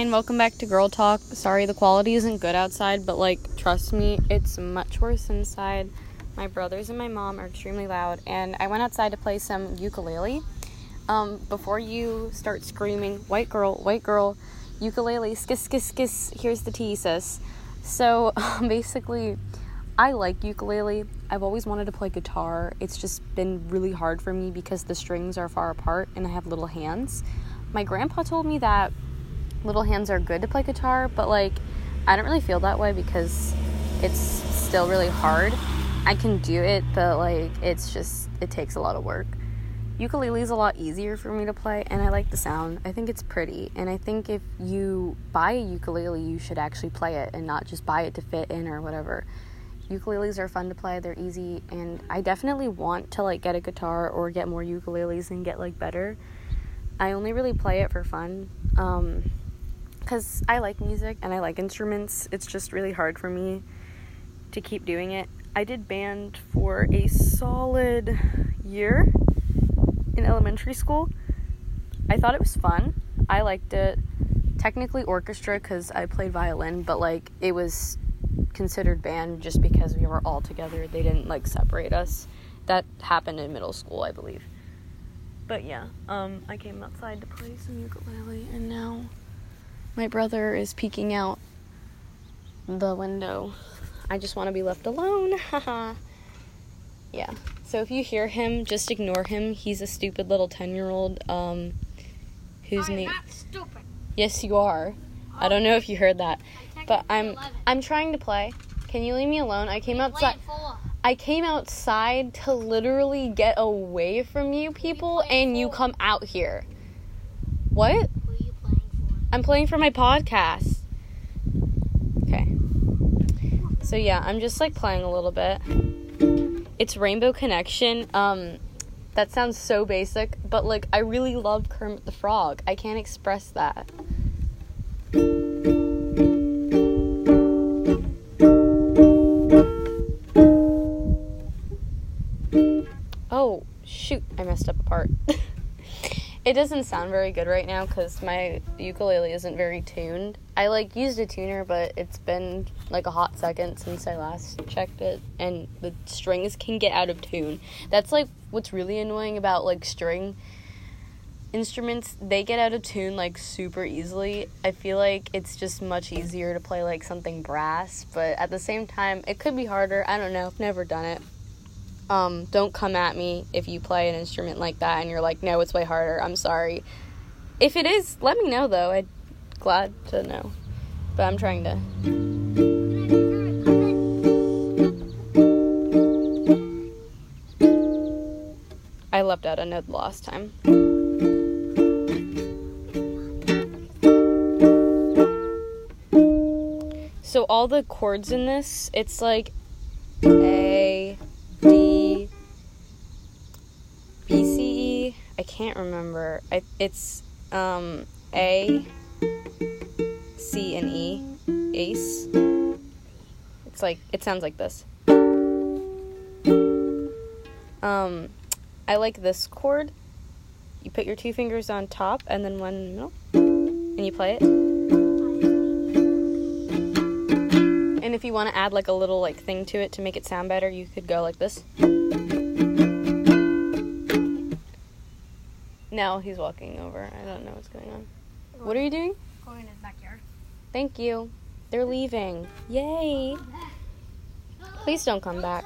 and welcome back to Girl Talk. Sorry the quality isn't good outside, but like trust me, it's much worse inside. My brothers and my mom are extremely loud, and I went outside to play some ukulele. Um, before you start screaming, white girl, white girl, ukulele, skis, skis, skis, here's the tea, sis. So basically, I like ukulele. I've always wanted to play guitar. It's just been really hard for me because the strings are far apart and I have little hands. My grandpa told me that little hands are good to play guitar, but like I don't really feel that way because it's still really hard. I can do it, but like it's just it takes a lot of work. Ukulele is a lot easier for me to play and I like the sound. I think it's pretty and I think if you buy a ukulele, you should actually play it and not just buy it to fit in or whatever. Ukuleles are fun to play, they're easy and I definitely want to like get a guitar or get more ukuleles and get like better. I only really play it for fun. Um because I like music and I like instruments. It's just really hard for me to keep doing it. I did band for a solid year in elementary school. I thought it was fun. I liked it. Technically orchestra because I played violin, but like it was considered band just because we were all together. They didn't like separate us. That happened in middle school, I believe. But yeah, um, I came outside to play some ukulele, and now my brother is peeking out the window. I just want to be left alone. Haha. yeah. So if you hear him, just ignore him. He's a stupid little 10-year-old um whose name not stupid. Yes, you are. I don't know if you heard that. I'm But I'm 11. I'm trying to play. Can you leave me alone? I came outside. I came outside to literally get away from you people and you come out here. What? Who are you playing for? I'm playing for my podcast. Okay. So yeah, I'm just like playing a little bit. It's Rainbow Connection. Um that sounds so basic, but like I really love Kermit the Frog. I can't express that. Oh, shoot, I messed up a part. it doesn't sound very good right now cuz my ukulele isn't very tuned. I like used a tuner, but it's been like a hot second since I last checked it and the strings can get out of tune. That's like what's really annoying about like string instruments. They get out of tune like super easily. I feel like it's just much easier to play like something brass, but at the same time it could be harder. I don't know. I've never done it. Um, don't come at me if you play an instrument like that and you're like, no, it's way harder. I'm sorry. If it is, let me know though. I'd glad to know. But I'm trying to. I left out a note last time. So all the chords in this, it's like remember. I, it's um, A, C, and E. Ace. It's like it sounds like this. Um, I like this chord. You put your two fingers on top and then one in the middle, and you play it. And if you want to add like a little like thing to it to make it sound better, you could go like this. Now he's walking over. I don't know what's going on. What are you doing? Going in his backyard. Thank you. They're leaving. Yay. Please don't come back.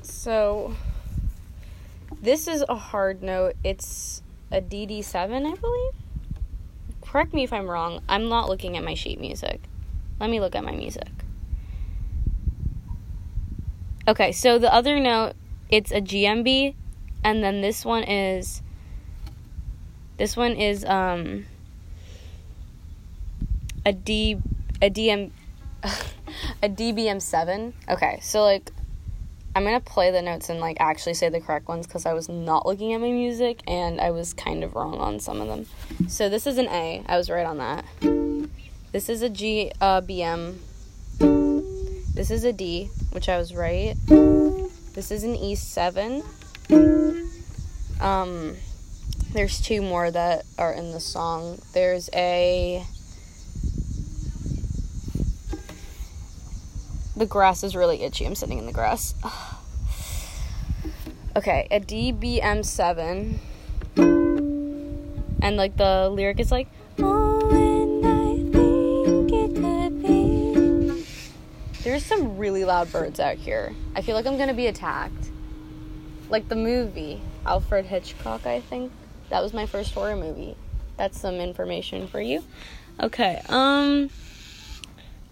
So, this is a hard note. It's a DD7, I believe. Correct me if I'm wrong. I'm not looking at my sheet music. Let me look at my music. Okay, so the other note, it's a GMB, and then this one is. This one is um a D a DM a DBM7. Okay, so like I'm going to play the notes and like actually say the correct ones cuz I was not looking at my music and I was kind of wrong on some of them. So this is an A. I was right on that. This is a G uh BM. This is a D, which I was right. This is an E7. Um there's two more that are in the song. There's a The grass is really itchy. I'm sitting in the grass. okay, a DBM7 and like the lyric is like there's some really loud birds out here i feel like i'm gonna be attacked like the movie alfred hitchcock i think that was my first horror movie that's some information for you okay um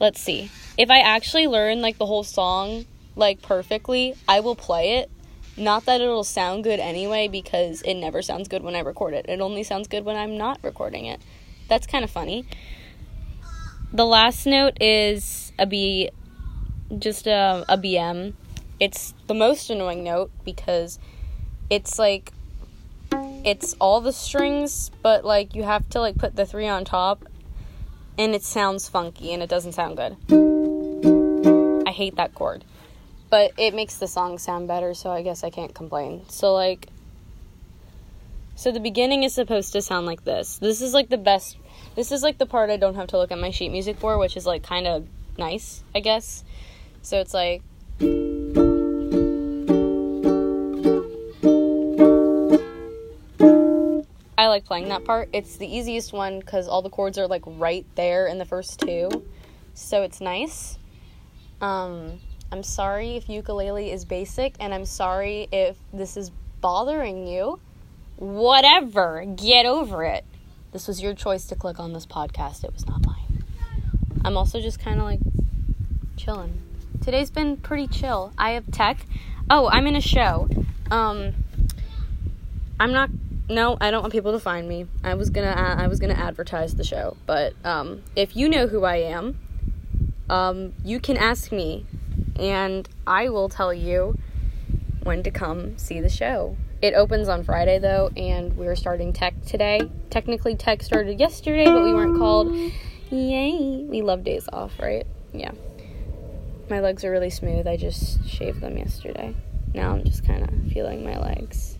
let's see if i actually learn like the whole song like perfectly i will play it not that it'll sound good anyway, because it never sounds good when I record it. It only sounds good when I'm not recording it. That's kind of funny. The last note is a B, just a, a BM. It's the most annoying note because it's like it's all the strings, but like you have to like put the three on top, and it sounds funky and it doesn't sound good. I hate that chord but it makes the song sound better, so I guess I can't complain. So, like, so the beginning is supposed to sound like this. This is like the best, this is like the part I don't have to look at my sheet music for, which is like kind of nice, I guess. So it's like. Like playing that part. It's the easiest one because all the chords are like right there in the first two. So it's nice. Um, I'm sorry if ukulele is basic, and I'm sorry if this is bothering you. Whatever, get over it. This was your choice to click on this podcast, it was not mine. I'm also just kind of like chilling. Today's been pretty chill. I have tech. Oh, I'm in a show. Um, I'm not. No, I don't want people to find me. I was gonna. I was gonna advertise the show, but um, if you know who I am, um, you can ask me and I will tell you when to come see the show. It opens on Friday though, and we're starting tech today. Technically, tech started yesterday, but we weren't called. Yay! We love days off, right? Yeah. My legs are really smooth. I just shaved them yesterday. Now I'm just kind of feeling my legs.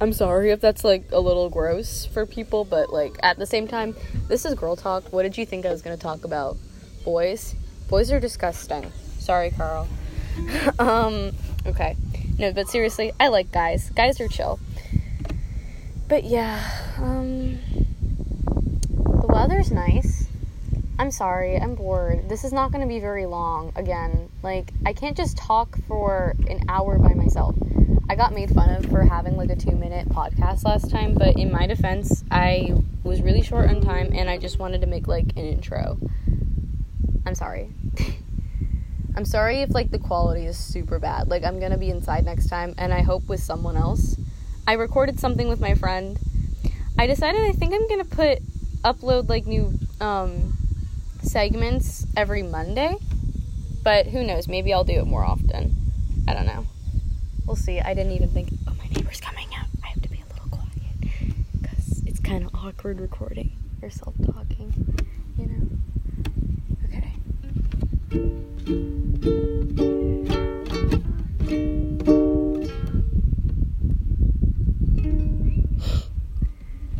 I'm sorry if that's like a little gross for people, but like at the same time, this is girl talk. What did you think I was to talk about? Boys? Boys are disgusting. Sorry, Carl. um, okay. No, but seriously, I like guys. Guys are chill. But yeah, um, the weather's nice. I'm sorry, I'm bored. This is not to be very long again. Like, I can't just talk for an hour by myself. I got made fun of for having like a two minute podcast last time, but in my defense, I was really short on time and I just wanted to make like an intro. I'm sorry. I'm sorry if like the quality is super bad. Like I'm to be inside next time and I hope with someone else. I recorded something with my friend. I decided I think I'm to put upload like new um segments every Monday. But who knows? Maybe I'll do it more often. I don't know. We'll see. I didn't even think oh my neighbor's coming out. I have to be a little quiet cuz it's kind of awkward recording yourself talking, you know. Okay.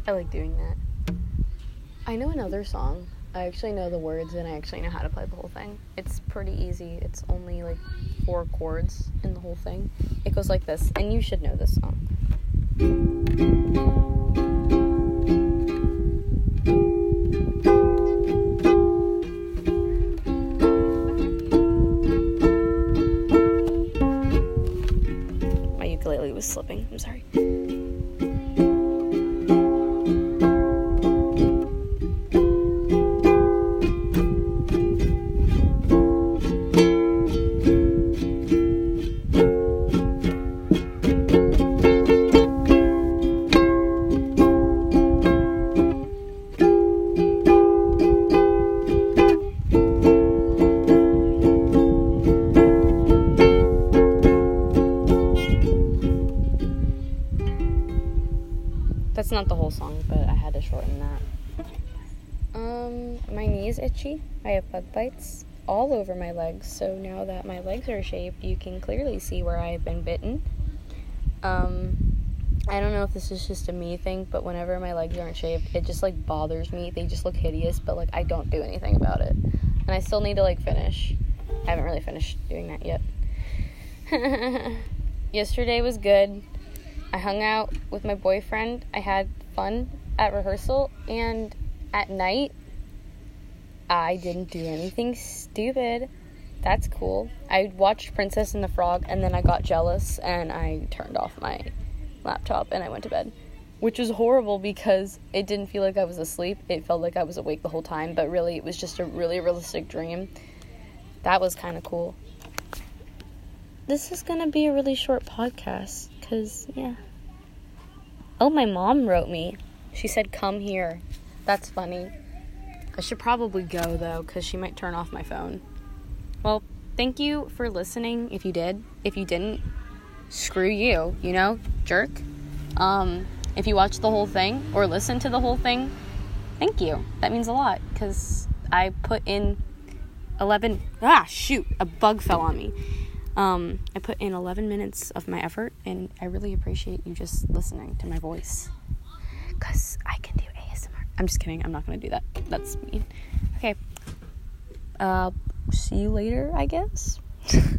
I like doing that. I know another song. I actually know the words and I actually know how to play the whole thing. It's pretty easy. It's only like four chords in the whole thing. It goes like this, and you should know this song. That's not the whole song, but I had to shorten that. Um, my knee's itchy. I have bug bites all over my legs, so now that my legs are shaved, you can clearly see where I've been bitten. Um, I don't know if this is just a me thing, but whenever my legs aren't shaved, it just like bothers me. They just look hideous, but like I don't do anything about it. And I still need to like finish. I haven't really finished doing that yet. Yesterday was good. I hung out with my boyfriend. I had fun at rehearsal and at night I didn't do anything stupid. That's cool. I watched Princess and the Frog and then I got jealous and I turned off my laptop and I went to bed. Which was horrible because it didn't feel like I was asleep. It felt like I was awake the whole time, but really it was just a really realistic dream. That was kind of cool. This is going to be a really short podcast cuz yeah. Oh, my mom wrote me. She said come here. That's funny. I should probably go though cuz she might turn off my phone. Well, thank you for listening if you did. If you didn't, screw you, you know, jerk. Um, if you watched the whole thing or listened to the whole thing, thank you. That means a lot because I put in 11. Ah, shoot, a bug fell on me. Um, I put in 11 minutes of my effort, and I really appreciate you just listening to my voice because I can do ASMR. I'm just kidding. I'm not going to do that. That's mean. Okay. Uh, see you later, I guess.